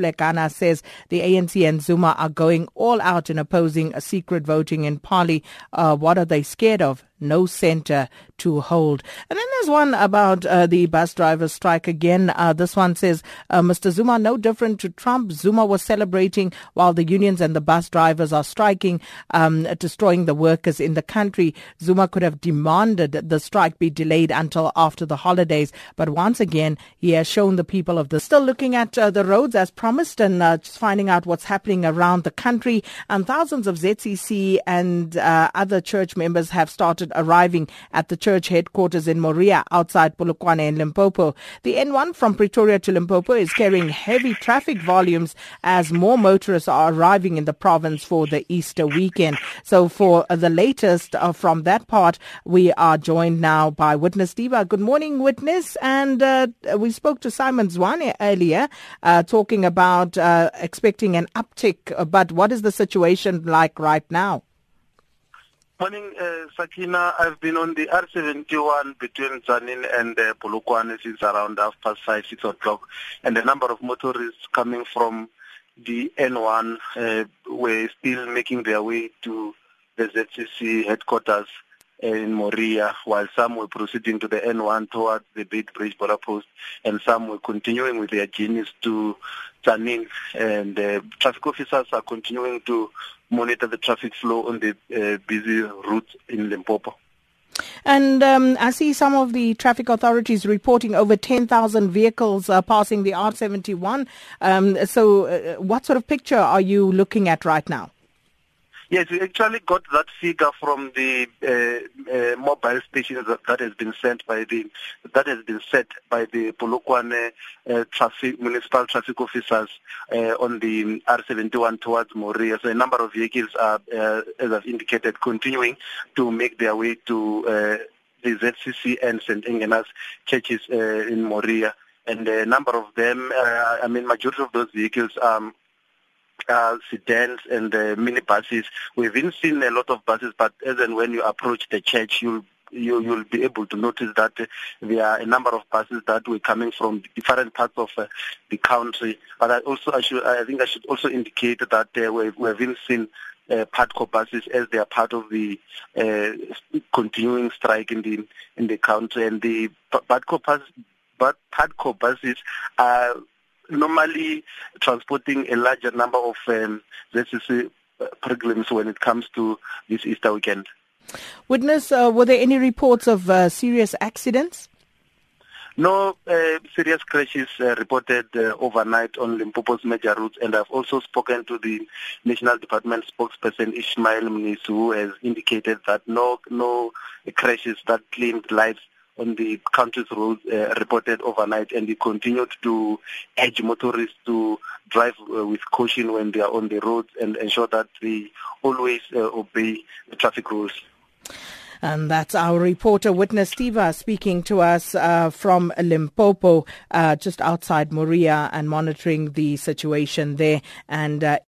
Lekana says the ANC and Zuma are going all out in opposing secret voting in Pali. Uh, what are they scared of? No center to hold. And then there's one about uh, the bus drivers strike again. Uh, this one says, uh, Mr. Zuma, no different to Trump. Zuma was celebrating while the unions and the bus drivers are striking, um, destroying the workers in the country. Zuma could have demanded the strike be delayed until after the holidays. But once again, he has shown the people of the still looking at uh, the roads as promised and uh, just finding out what's happening around the country. And thousands of ZCC and uh, other church members have started arriving at the church headquarters in Moria outside Polokwane in Limpopo. The N1 from Pretoria to Limpopo is carrying heavy traffic volumes as more motorists are arriving in the province for the Easter weekend. So for the latest uh, from that part, we are joined now by Witness Diva. Good morning, Witness. And uh, we spoke to Simon Zwane earlier, uh, talking about uh, expecting an uptick. But what is the situation like right now? Morning, uh, Sakina. I've been on the R71 between Tzaneen and uh, Polokwane since around half past five, six o'clock, and the number of motorists coming from the N1 uh, were still making their way to the ZCC headquarters in Moria, while some were proceeding to the N1 towards the bridge border post, and some were continuing with their journeys to Tzaneen. And uh, traffic officers are continuing to monitor the traffic flow on the uh, busy routes in Limpopo. And um, I see some of the traffic authorities reporting over 10,000 vehicles uh, passing the R71. Um, so, uh, what sort of picture are you looking at right now? Yes, we actually got that figure from the uh, uh, mobile stations that, that, has been sent by the that has been set by the Polokwane uh, traffic municipal traffic officers uh, on the R71 towards Moria. So a number of vehicles are, uh, as I've indicated, continuing to make their way to uh, the ZCC and St. Agnes churches in Moria and a number of them, uh, I mean, majority of those vehicles um, uh, sedans and uh, minibuses. We've even seen a lot of buses, but as and when you approach the church, you'll you, you'll be able to notice that there are a number of buses that were coming from different parts of uh, the country. But I also, I, should, I think I should also indicate that uh, we've, we've even seen uh, PUTCO buses as they are part of the uh, continuing strike in the in the country, and the PUTCO buses, but PUTCO buses are normally transporting a larger number of um, ZCC uh, pilgrims when it comes to this Easter weekend. Witness, uh, were there any reports of uh, serious accidents? No uh, serious crashes uh, reported uh, overnight on Limpopo's major routes, and I've also spoken to the National Department spokesperson Ishmael Mnisi, who has indicated that no no crashes that claimed lives on the country's roads uh, reported overnight, and he continued to urge motorists to drive uh, with caution when they are on the roads and ensure that they always uh, obey the traffic rules. And that's our reporter, Witness Diva, speaking to us uh, from Limpopo, uh, just outside Moria, and monitoring the situation there. And uh,